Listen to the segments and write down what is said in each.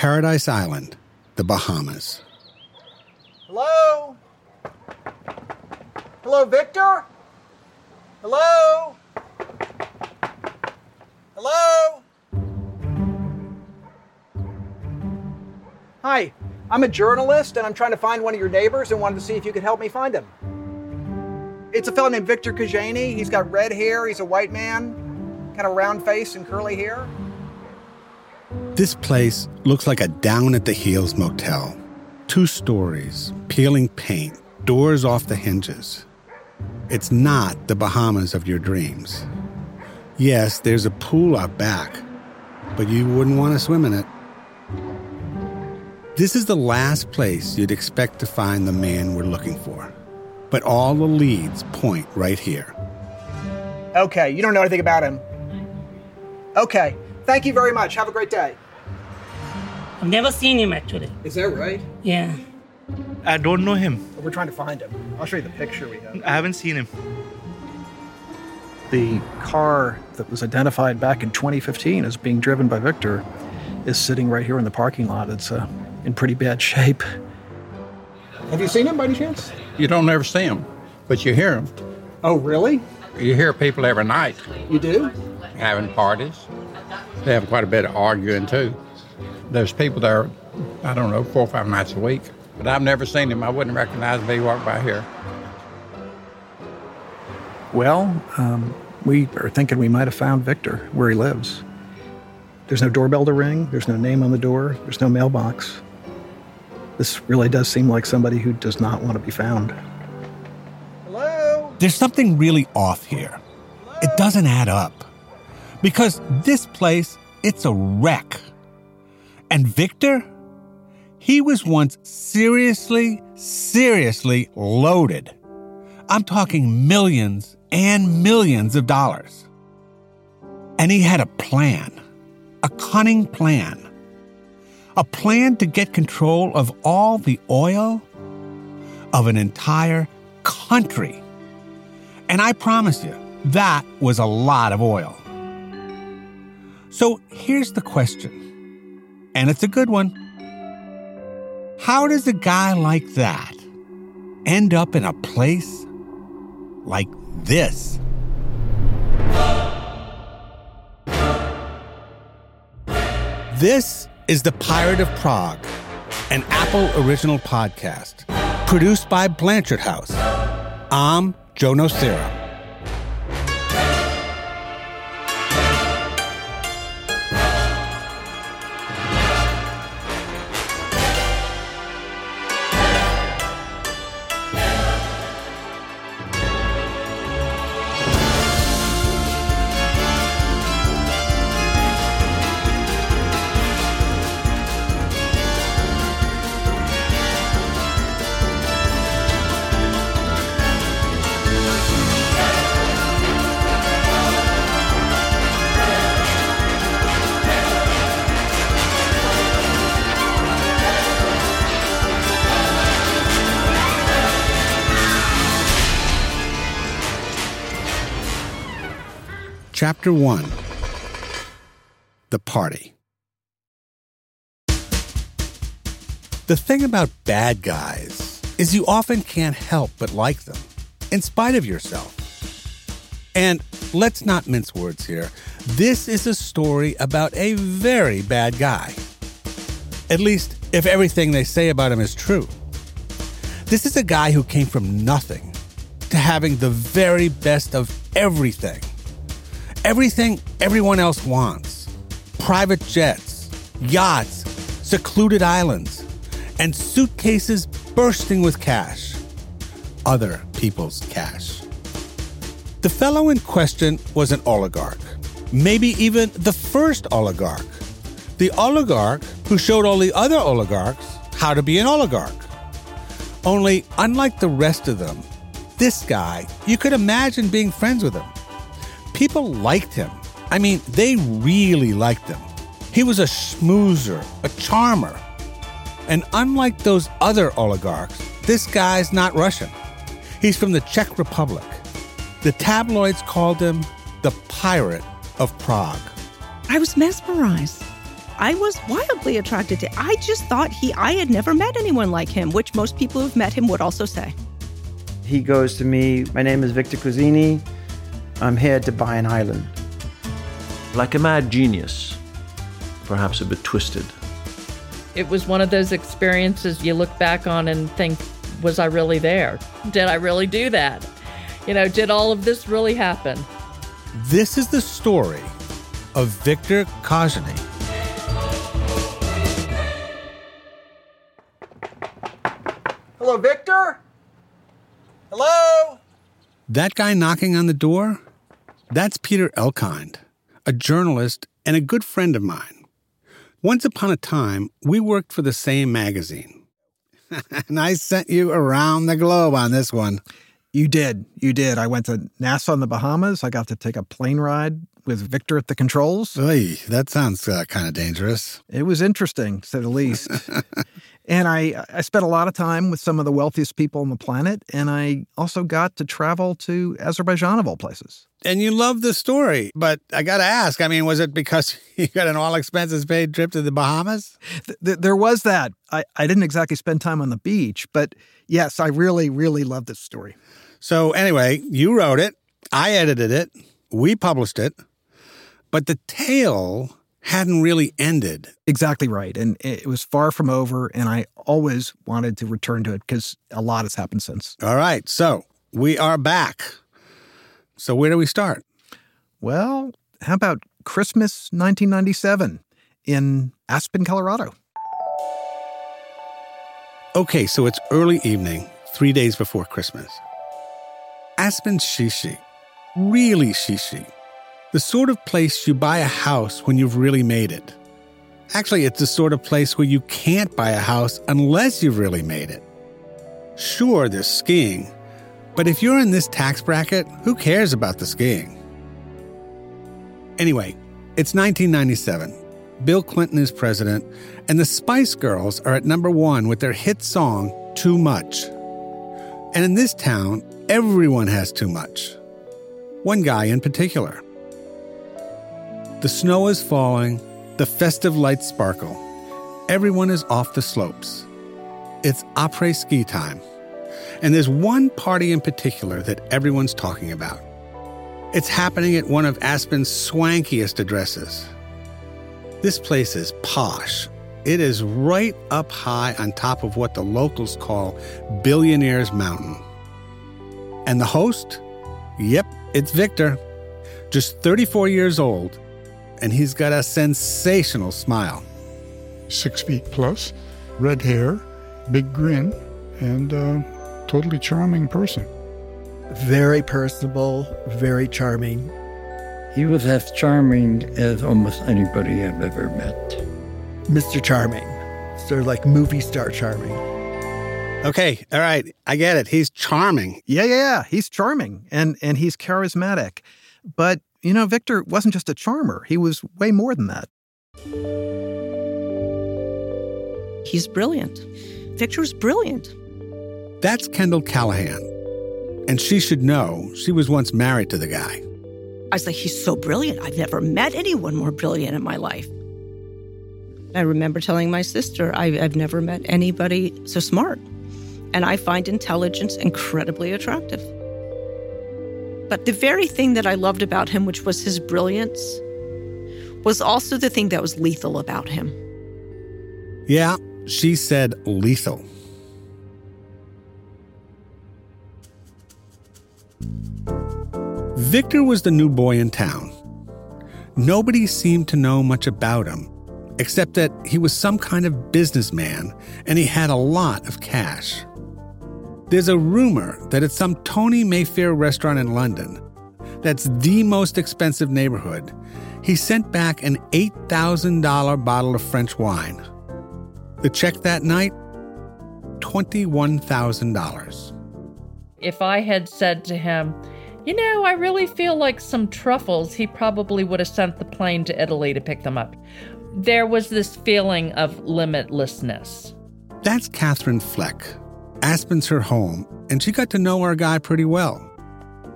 Paradise Island, the Bahamas. Hello? Hello, Victor? Hello? Hello? Hi, I'm a journalist and I'm trying to find one of your neighbors and wanted to see if you could help me find him. It's a fellow named Victor Kožený. He's got red hair, he's a white man, kind of round face and curly hair. This place looks like a down at the heels motel. Two stories, peeling paint, doors off the hinges. It's not the Bahamas of your dreams. Yes, there's a pool out back, but you wouldn't want to swim in it. This is the last place you'd expect to find the man we're looking for. But all the leads point right here. Okay, you don't know anything about him. Okay, thank you very much. Have a great day. I've never seen him actually. Is that right? Yeah. I don't know him. We're trying to find him. I'll show you the picture we have. I haven't seen him. The car that was identified back in 2015 as being driven by Victor is sitting right here in the parking lot. It's uh, in pretty bad shape. Have you seen him by any chance? You don't ever see them, but you hear them. Oh, really? You hear people every night You do? having parties. They have quite a bit of arguing too. There's people there, I don't know, four or five nights a week. But I've never seen him. I wouldn't recognize him if he walked by here. Well, um, we are thinking we might have found Victor where he lives. There's no doorbell to ring, there's no name on the door, there's no mailbox. This really does seem like somebody who does not want to be found. Hello? There's something really off here. It doesn't add up. Because this place, it's a wreck. And Victor, he was once seriously, seriously loaded. I'm talking millions and millions of dollars. And he had a plan, a cunning plan, a plan to get control of all the oil of an entire country. And I promise you, that was a lot of oil. So here's the question, and it's a good one. How does a guy like that end up in a place like this? This is The Pirate of Prague, an Apple original podcast produced by Blanchard House. I'm Joe Nocera. Chapter 1 The Party. The thing about bad guys is you often can't help but like them, in spite of yourself. And let's not mince words here. This is a story about a very bad guy. At least, if everything they say about him is true. This is a guy who came from nothing to having the very best of everything everything everyone else wants private jets, yachts, secluded islands, and suitcases bursting with cash. Other people's cash. The fellow in question was an oligarch, maybe even the first oligarch. The oligarch who showed all the other oligarchs how to be an oligarch. Only, unlike the rest of them, this guy, you could imagine being friends with him people liked him. I mean, they really liked him. He was a schmoozer, a charmer. And unlike those other oligarchs, this guy's not Russian. He's from the Czech Republic. The tabloids called him the Pirate of Prague. I was mesmerized. I was wildly attracted to. I just thought he. I had never met anyone like him, which most people who've met him would also say. He goes to me. My name is Victor Kožený. I'm here to buy an island. Like a mad genius, perhaps a bit twisted. It was one of those experiences you look back on and think, was I really there? Did I really do that? You know, did all of this really happen? This is the story of Victor Kožený. Hello, Victor? Hello? That guy knocking on the door? That's Peter Elkind, a journalist and a good friend of mine. Once upon a time, we worked for the same magazine. and I sent you around the globe on this one. You did. You did. I went to Nassau in the Bahamas. I got to take a plane ride with Victor at the controls. Oy, that sounds uh, kind of dangerous. It was interesting, to say the least. and I, I spent a lot of time with some of the wealthiest people on the planet. And I also got to travel to Azerbaijan, of all places. And you love the story, but I got to ask I mean, was it because you got an all expenses paid trip to the Bahamas? Th- th- there was that. I, I didn't exactly spend time on the beach, but yes, I really, really love this story. So, anyway, you wrote it, I edited it, we published it, but the tale hadn't really ended. Exactly right. And it was far from over, and I always wanted to return to it because a lot has happened since. All right. So, we are back. So, where do we start? Well, how about Christmas 1997 in Aspen, Colorado? Okay, so it's early evening, three days before Christmas. Aspen Shishi, really Shishi, the sort of place you buy a house when you've really made it. Actually, it's the sort of place where you can't buy a house unless you've really made it. Sure, there's skiing, but if you're in this tax bracket, who cares about the skiing? Anyway, it's 1997. Bill Clinton is president, and the Spice Girls are at number one with their hit song, Too Much. And in this town, everyone has too much. One guy in particular. The snow is falling, the festive lights sparkle. Everyone is off the slopes. It's après ski time. And there's one party in particular that everyone's talking about. It's happening at one of Aspen's swankiest addresses. This place is posh. It is right up high on top of what the locals call Billionaire's Mountain. And the host? Yep, it's Victor. Just 34 years old, and he's got a sensational smile. Six feet plus, red hair, big grin, and a totally charming person. Very personable, very charming. He was as charming as almost anybody I've ever met. Mr. Charming, sort of like movie star charming. Okay, all right, I get it. He's charming. Yeah, yeah, yeah. He's charming and and he's charismatic. But, you know, Victor wasn't just a charmer. He was way more than that. He's brilliant. Victor's brilliant. That's Kendall Callahan. And she should know she was once married to the guy. I was like, he's so brilliant. I've never met anyone more brilliant in my life. I remember telling my sister, I, have never met anybody so smart. And I find intelligence incredibly attractive. But the very thing that I loved about him, which was his brilliance, was also the thing that was lethal about him. Yeah, she said lethal. Victor was the new boy in town. Nobody seemed to know much about him, except that he was some kind of businessman and he had a lot of cash. There's a rumor that at some Tony Mayfair restaurant in London, that's the most expensive neighborhood, he sent back an $8,000 bottle of French wine. The check that night $21,000. If I had said to him, you know, I really feel like some truffles, he probably would have sent the plane to Italy to pick them up. There was this feeling of limitlessness. That's Catherine Fleck. Aspen's her home, and she got to know our guy pretty well.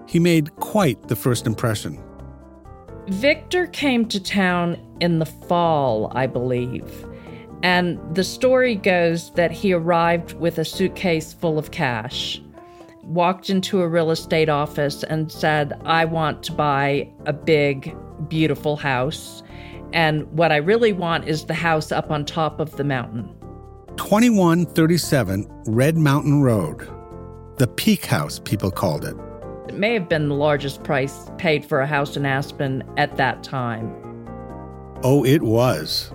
He made quite the first impression. Victor came to town in the fall, I believe. And the story goes that he arrived with a suitcase full of cash, walked into a real estate office and said, I want to buy a big, beautiful house. And what I really want is the house up on top of the mountain. 2137 Red Mountain Road. The Peak House, people called it. It may have been the largest price paid for a house in Aspen at that time. Oh, it was.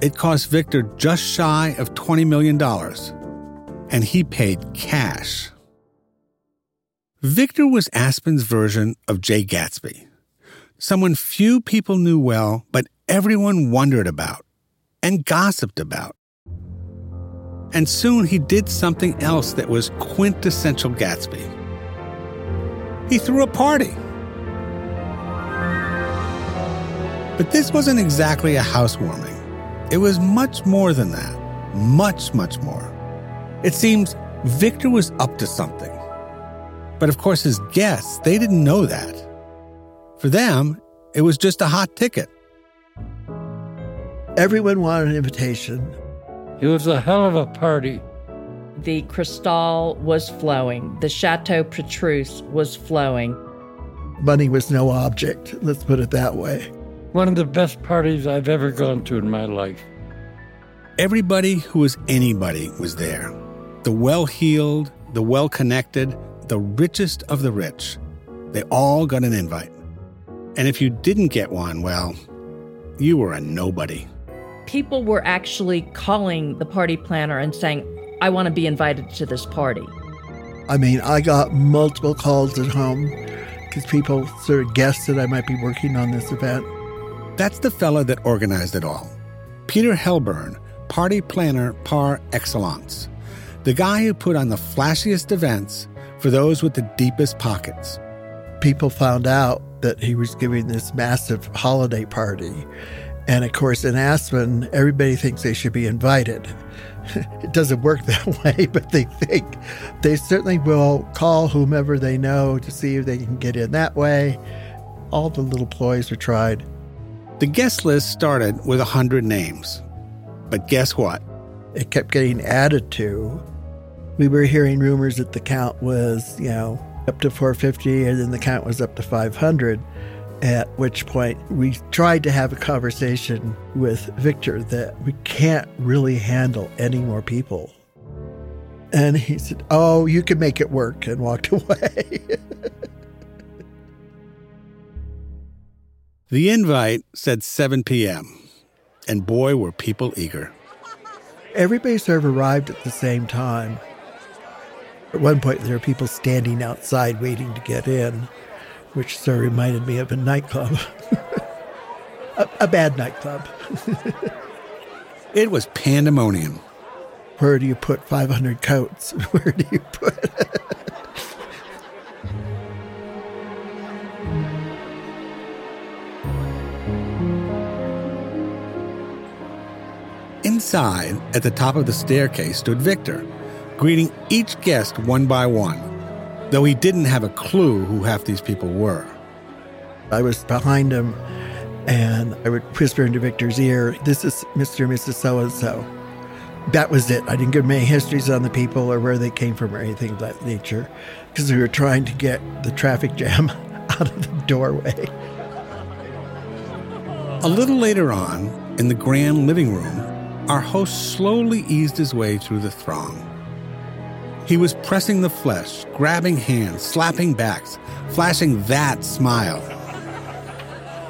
It cost Victor just shy of $20 million, and he paid cash. Victor was Aspen's version of Jay Gatsby, someone few people knew well, but everyone wondered about and gossiped about. And soon he did something else that was quintessential Gatsby. He threw a party. But this wasn't exactly a housewarming. It was much more than that. Much, much more. It seems Victor was up to something. But of course, his guests, they didn't know that. For them, it was just a hot ticket. Everyone wanted an invitation. It was a hell of a party. The Cristal was flowing. The Chateau Petrus was flowing. Money was no object, let's put it that way. One of the best parties I've ever gone to in my life. Everybody who was anybody was there. The well heeled, the well connected, the richest of the rich. They all got an invite. And if you didn't get one, well, you were a nobody. People were actually calling the party planner and saying, I want to be invited to this party. I mean, I got multiple calls at home because people sort of guessed that I might be working on this event. That's the fella that organized it all. Peter Helburn, party planner par excellence. The guy who put on the flashiest events for those with the deepest pockets. People found out that he was giving this massive holiday party. And of course, in Aspen, everybody thinks they should be invited. it doesn't work that way, but they think they certainly will call whomever they know to see if they can get in that way. All the little ploys are tried. The guest list started with a 100 names. But guess what? It kept getting added to. We were hearing rumors that the count was, you know, up to 450 and then the count was up to 500. At which point we tried to have a conversation with Victor that we can't really handle any more people. And he said, Oh, you can make it work, and walked away. The invite said 7 p.m., and boy, were people eager. Everybody sort of arrived at the same time. At one point, there were people standing outside waiting to get in, which sort of reminded me of a nightclub. a, a bad nightclub. it was pandemonium. Where do you put 500 coats? Where do you put Inside, at the top of the staircase, stood Victor, greeting each guest one by one, though he didn't have a clue who half these people were. I was behind him, and I would whisper into Victor's ear, This is Mr. and Mrs. So and so. That was it. I didn't give many histories on the people or where they came from or anything of that nature, because we were trying to get the traffic jam out of the doorway. A little later on, in the grand living room, our host slowly eased his way through the throng. He was pressing the flesh, grabbing hands, slapping backs, flashing that smile.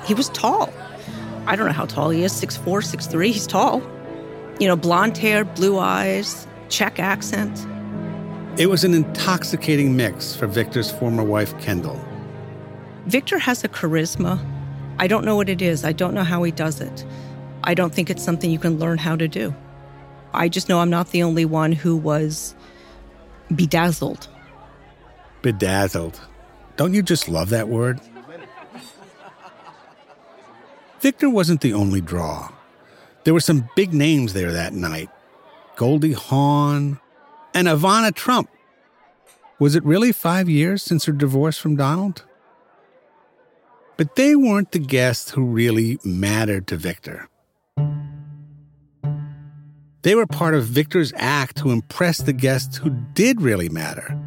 He was tall. I don't know how tall he is, six four, six three. He's tall. You know, blonde hair, blue eyes, Czech accent. It was an intoxicating mix for Victor's former wife, Kendall. Victor has a charisma. I don't know what it is. I don't know how he does it. I don't think it's something you can learn how to do. I just know I'm not the only one who was bedazzled. Bedazzled. Don't you just love that word? Victor wasn't the only draw. There were some big names there that night Goldie Hawn and Ivana Trump. Was it really five years since her divorce from Donald? But they weren't the guests who really mattered to Victor. They were part of Victor's act to impress the guests who did really matter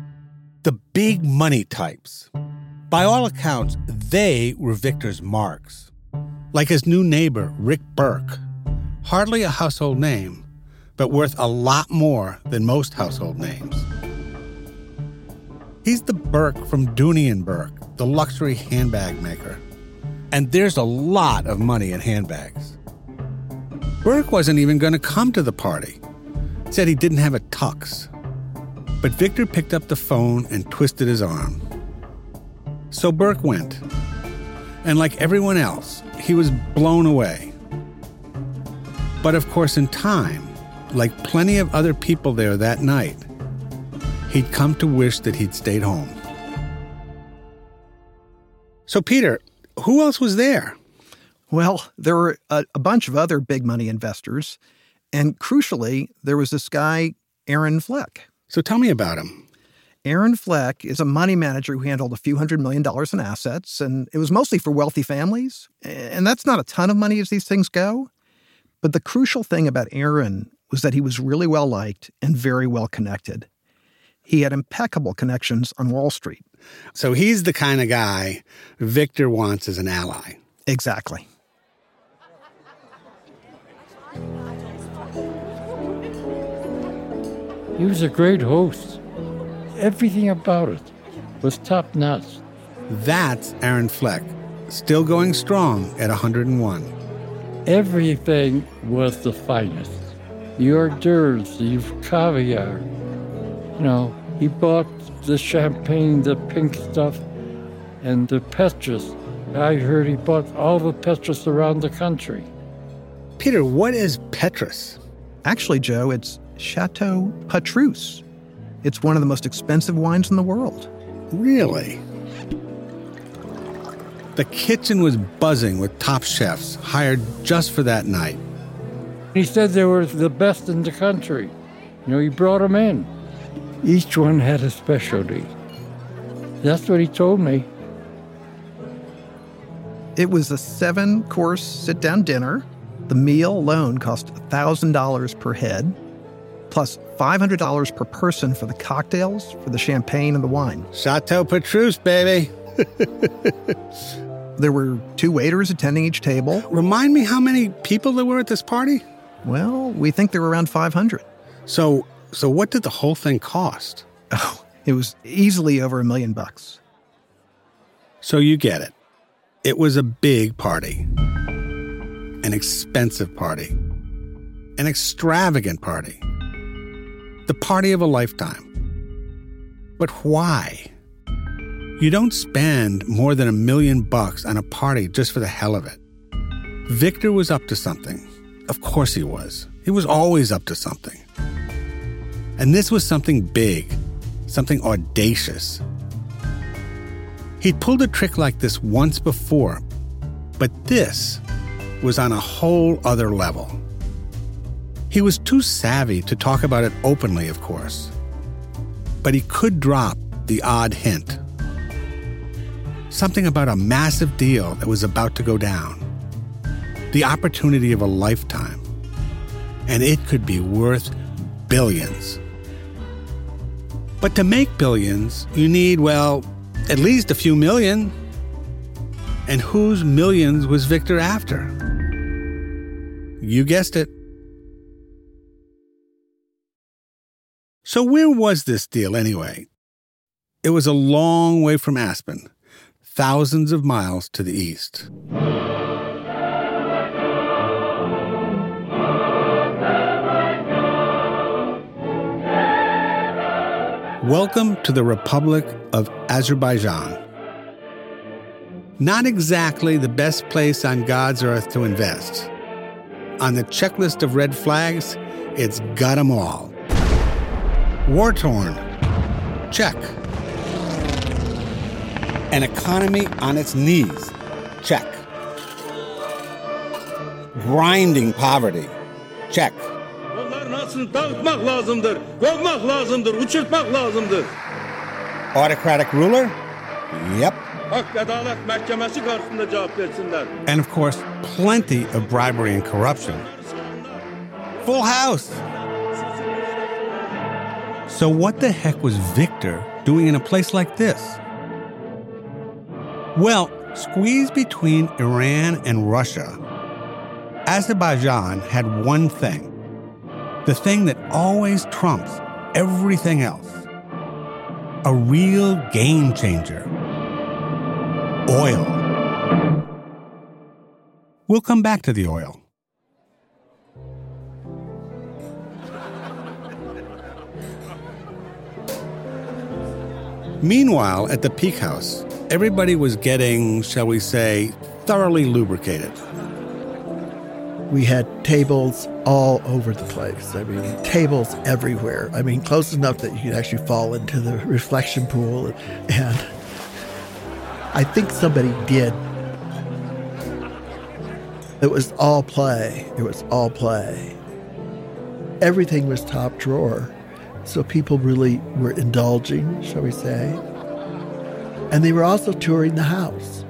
the big money types. By all accounts, they were Victor's marks. Like his new neighbor, Rick Bourke. Hardly a household name, but worth a lot more than most household names. He's the Bourke from Dooney and Bourke, the luxury handbag maker. And there's a lot of money in handbags. Bourke wasn't even going to come to the party. Said he didn't have a tux. But Victor picked up the phone and twisted his arm. So Bourke went. And like everyone else, he was blown away. But of course, in time, like plenty of other people there that night, he'd come to wish that he'd stayed home. So, Peter, who else was there? Well, there were a, a, bunch of other big money investors. And crucially, there was this guy, Aaron Fleck. So tell me about him. Aaron Fleck is a money manager who handled a few hundred million dollars in assets, and it was mostly for wealthy families. And that's not a ton of money as these things go. But the crucial thing about Aaron was that he was really well liked and very well connected. He had impeccable connections on Wall Street. So he's the kind of guy Victor wants as an ally. Exactly. He was a great host. Everything about it was top notch. That's Aaron Fleck, still going strong at 101. Everything was the finest. The hors d'oeuvres, the caviar. You know, he bought the champagne, the pink stuff, and the Petrus. I heard he bought all the Petrus around the country. Peter, what is Petrus? Actually, Joe, it's Chateau Petrus. It's one of the most expensive wines in the world. Really? The kitchen was buzzing with top chefs hired just for that night. He said they were the best in the country. You know, he brought them in. Each one had a specialty. That's what he told me. It was a seven course sit down dinner. The meal alone cost $1,000 per head plus $500 per person for the cocktails, for the champagne, and the wine. Chateau Petrus, baby. there were two waiters attending each table. Remind me how many people there were at this party? Well, we think there were around 500. So, so what did the whole thing cost? Oh, it was easily over a million bucks. So you get it. It was a big party, an expensive party, an extravagant party the party of a lifetime. But why? You don't spend more than a million bucks on a party just for the hell of it. Victor was up to something. Of course he was. He was always up to something. And this was something big, something audacious. He'd pulled a trick like this once before, but this was on a whole other level. He was too savvy to talk about it openly, of course. But he could drop the odd hint. Something about a massive deal that was about to go down. The opportunity of a lifetime. And it could be worth billions. But to make billions, you need, well, at least a few million. And whose millions was Victor after? You guessed it So, where was this deal anyway? It was a long way from Aspen, thousands of miles to the east. Welcome to the Republic of Azerbaijan. Not exactly the best place on God's earth to invest. On the checklist of red flags, it's got 'em all. War torn. Check. An economy on its knees. Check. Grinding poverty. Check. Autocratic ruler? Yep. And of course, plenty of bribery and corruption. Full house. So, what the heck was Victor doing in a place like this? Well, squeezed between Iran and Russia, Azerbaijan had one thing the thing that always trumps everything else a real game changer oil. We'll come back to the oil. Meanwhile, at the Peak House, everybody was getting, shall we say, thoroughly lubricated. We had tables all over the place. I mean, tables everywhere. I mean, close enough that you could actually fall into the reflection pool. And I think somebody did. It was all play. It was all play. Everything was top drawer. So people really were indulging, shall we say. And they were also touring the house.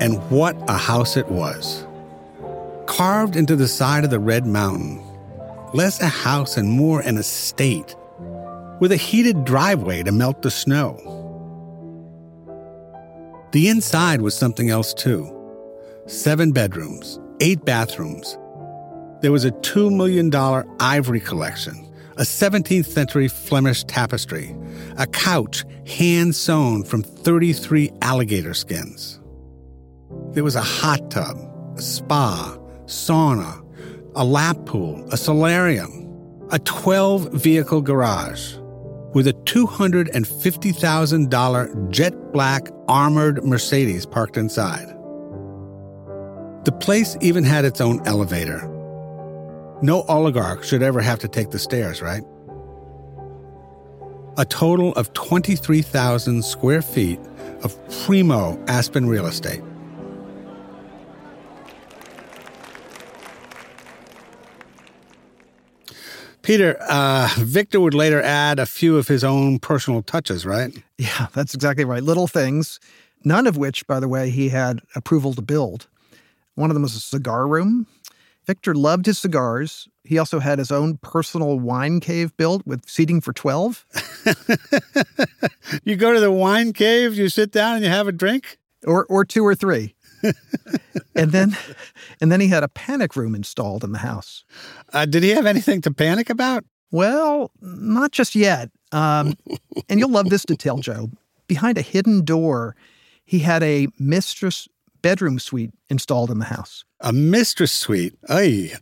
And what a house it was. Carved into the side of the Red Mountain, less a house and more an estate, with a heated driveway to melt the snow. The inside was something else too seven bedrooms, eight bathrooms. There was a $2 million ivory collection, a 17th century Flemish tapestry, a couch hand sewn from 33 alligator skins. There was a hot tub, a spa, sauna, a lap pool, a solarium, a 12 vehicle garage with a $250,000 jet black armored Mercedes parked inside. The place even had its own elevator. No oligarch should ever have to take the stairs, right? A total of 23,000 square feet of primo Aspen real estate. Peter, uh, Victor would later add a few of his own personal touches, right? Yeah, that's exactly right. Little things, none of which, by the way, he had approval to build. One of them was a cigar room. Victor loved his cigars. He also had his own personal wine cave built with seating for 12. you go to the wine cave, you sit down and you have a drink? Or, or two or three. and then and then he had a panic room installed in the house. Uh, did he have anything to panic about? Well, not just yet. Um, and you'll love this detail, Joe. Behind a hidden door, he had a mistress bedroom suite installed in the house. A mistress suite. Ay.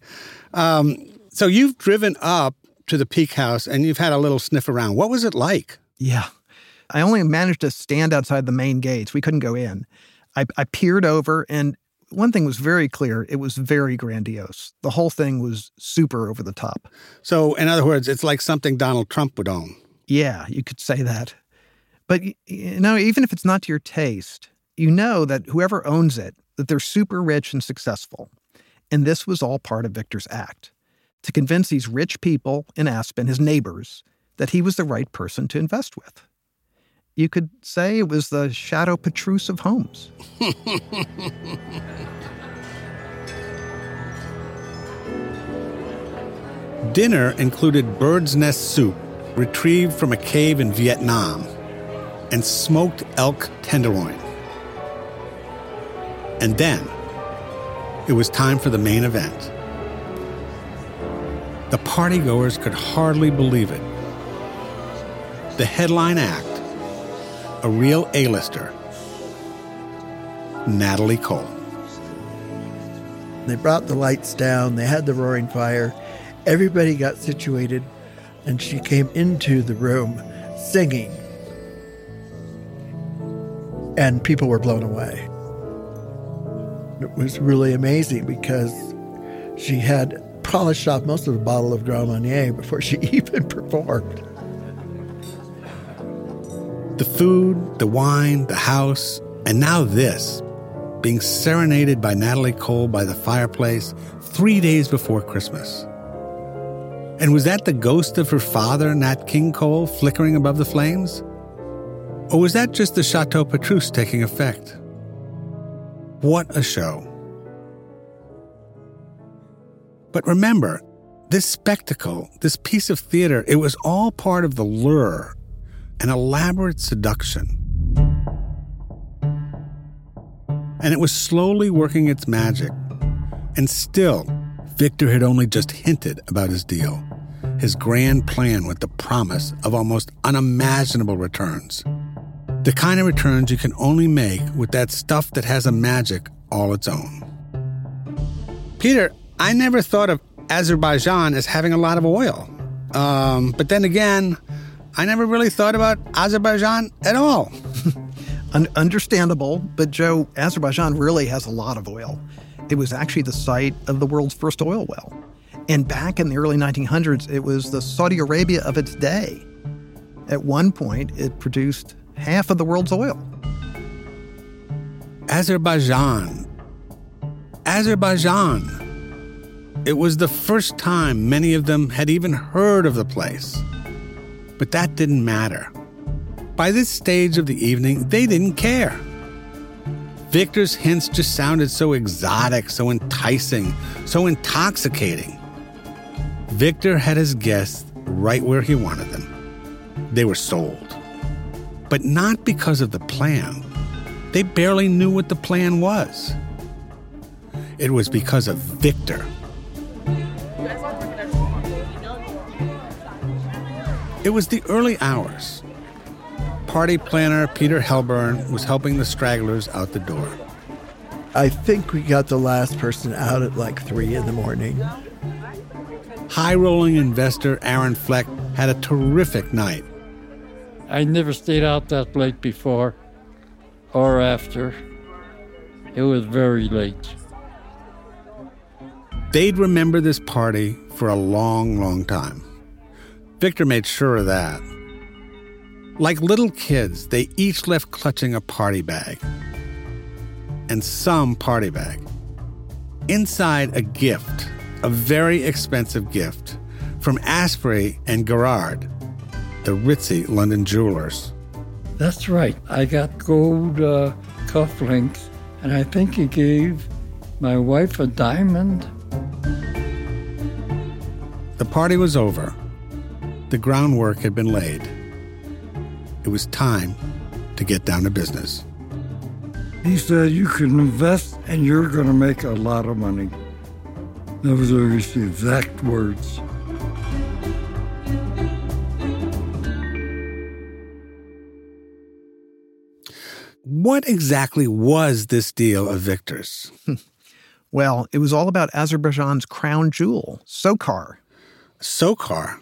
Um, so you've driven up to the Peak House and you've had a little sniff around. What was it like? Yeah. I only managed to stand outside the main gates. We couldn't go in. I, I peered over, and one thing was very clear it was very grandiose. The whole thing was super over the top. So, in other words, it's like something Donald Trump would own. Yeah, you could say that. But you know, even if it's not to your taste, you know that whoever owns it, that they're super rich and successful. And this was all part of Victor's act to convince these rich people in Aspen, his neighbors, that he was the right person to invest with. You could say it was the Chateau Petrus of homes. Dinner included bird's nest soup retrieved from a cave in Vietnam and smoked elk tenderloin. And then it was time for the main event. The partygoers could hardly believe it. The headline act a real A-lister, Natalie Cole. They brought the lights down, they had the roaring fire, everybody got situated, and she came into the room singing. And people were blown away. It was really amazing because she had polished off most of the bottle of Grand Marnier before she even performed. The food, the wine, the house, and now this being serenaded by Natalie Cole by the fireplace three days before Christmas. And was that the ghost of her father, Nat King Cole, flickering above the flames? Or was that just the Chateau Petrus taking effect? What a show. But remember, this spectacle, this piece of theater, it was all part of the lure, an elaborate seduction. And it was slowly working its magic. And still, Victor had only just hinted about his deal, his grand plan with the promise of almost unimaginable returns. The kind of returns you can only make with that stuff that has a magic all its own. Peter, I never thought of Azerbaijan as having a lot of oil. Um, but then again, I never really thought about Azerbaijan at all. Un- understandable, but Joe, Azerbaijan really has a lot of oil. It was actually the site of the world's first oil well. And back in the early 1900s, it was the Saudi Arabia of its day. At one point, it produced half of the world's oil. Azerbaijan. Azerbaijan. It was the first time many of them had even heard of the place. But that didn't matter. By this stage of the evening, they didn't care. Victor's hints just sounded so exotic, so enticing, so intoxicating. Victor had his guests right where he wanted them. They were sold. But not because of the plan. They barely knew what the plan was. It was because of Victor. It was the early hours. Party planner Peter Helburn was helping the stragglers out the door. I think we got the last person out at like three in the morning. High rolling investor Aaron Fleck had a terrific night. I never stayed out that late before or after. It was very late. They'd remember this party for a long, long time. Victor made sure of that. Like little kids, they each left clutching a party bag. And some party bag. Inside, a gift, a very expensive gift, from Asprey and Garrard, the ritzy London jewelers. That's right. I got gold uh, cufflinks, and I think he gave my wife a diamond. The party was over. The groundwork had been laid. It was time to get down to business. He said, You can invest and you're going to make a lot of money. Those are his exact words. What exactly was this deal of Victor's? Well, it was all about Azerbaijan's crown jewel, SOCAR. SOCAR?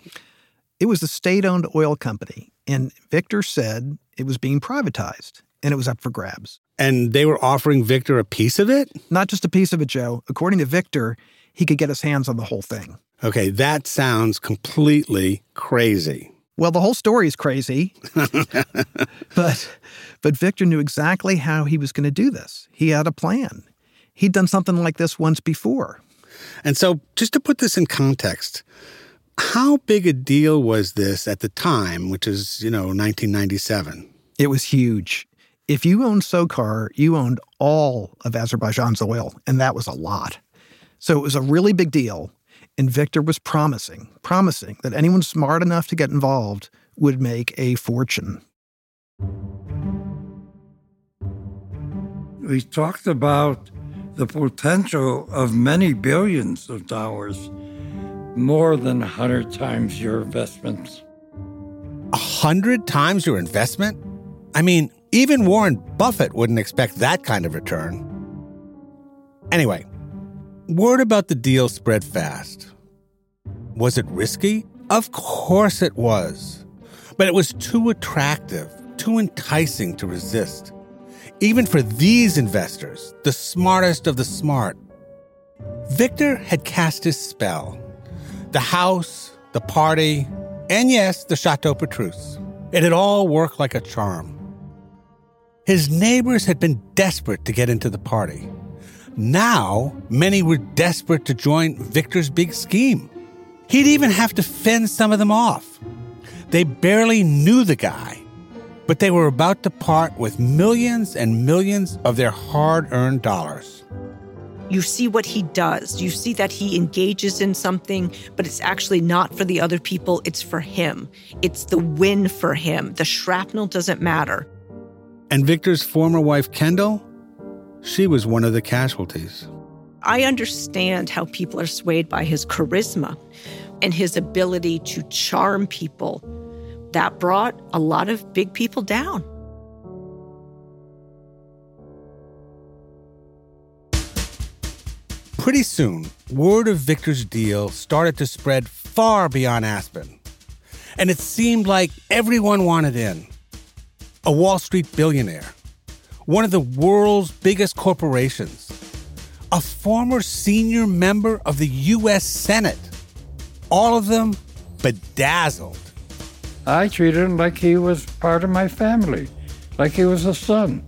It was the state owned oil company, and Victor said it was being privatized and it was up for grabs. And they were offering Victor a piece of it? Not just a piece of it, Joe. According to Victor, he could get his hands on the whole thing. Okay, that sounds completely crazy. Well, the whole story is crazy. but but Victor knew exactly how he was going to do this. He had a plan. He'd done something like this once before. And so, just to put this in context, how big a deal was this at the time, which is, you know, 1997? It was huge. If you owned SOCAR, you owned all of Azerbaijan's oil, and that was a lot. So it was a really big deal. And Victor was promising, promising that anyone smart enough to get involved would make a fortune. We talked about the potential of many billions of dollars, more than a hundred times your investments. A hundred times your investment? I mean, even Warren Buffett wouldn't expect that kind of return. Anyway, word about the deal spread fast. Was it risky? Of course it was. But it was too attractive, too enticing to resist. Even for these investors, the smartest of the smart. Victor had cast his spell. The house, the party, and yes, the Chateau Petrus. It had all worked like a charm. His neighbors had been desperate to get into the party. Now, many were desperate to join Victor's big scheme. He'd even have to fend some of them off. They barely knew the guy, but they were about to part with millions and millions of their hard earned dollars. You see what he does. You see that he engages in something, but it's actually not for the other people, it's for him. It's the win for him. The shrapnel doesn't matter. And Viktor's former wife, Kendall, she was one of the casualties. I understand how people are swayed by his charisma and his ability to charm people. That brought a lot of big people down. Pretty soon, word of Viktor's deal started to spread far beyond Aspen. And it seemed like everyone wanted in. A Wall Street billionaire, one of the world's biggest corporations, a former senior member of the U.S. Senate. All of them bedazzled. I treated him like he was part of my family, like he was a son.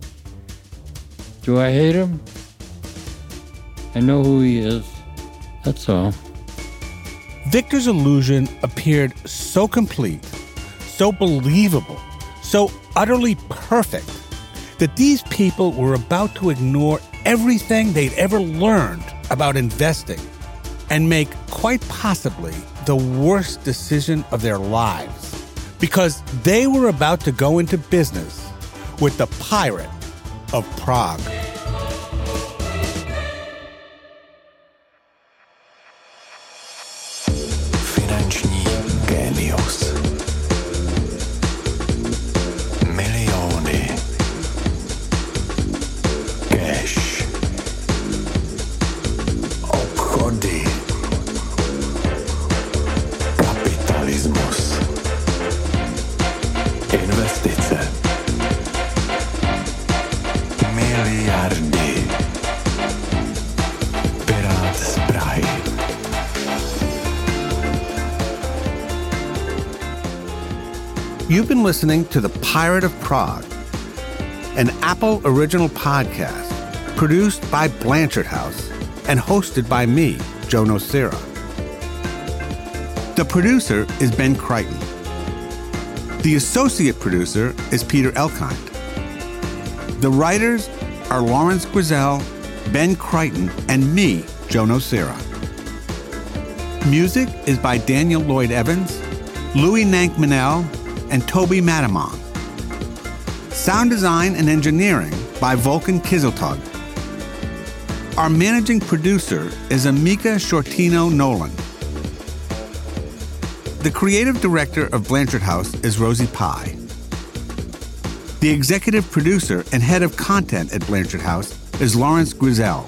Do I hate him? I know who he is. That's all. Viktor's illusion appeared so complete, so believable, so utterly perfect that these people were about to ignore everything they'd ever learned about investing and make quite possibly the worst decision of their lives because they were about to go into business with the pirate of Prague. Listening to The Pirate of Prague, an Apple original podcast produced by Blanchard House and hosted by me, Joe Nocera. The producer is Ben Crichton. The associate producer is Peter Elkind. The writers are Lawrence Grizel, Ben Crichton, and me, Joe Nocera. Music is by Daniel Lloyd Evans, Louis Nank Manel, and Toby Matamon. Sound design and engineering by Vulcan Kizeltug. Our managing producer is Amika Shortino Nolan. The creative director of Blanchard House is Rosie Pye. The executive producer and head of content at Blanchard House is Lawrence Grizel.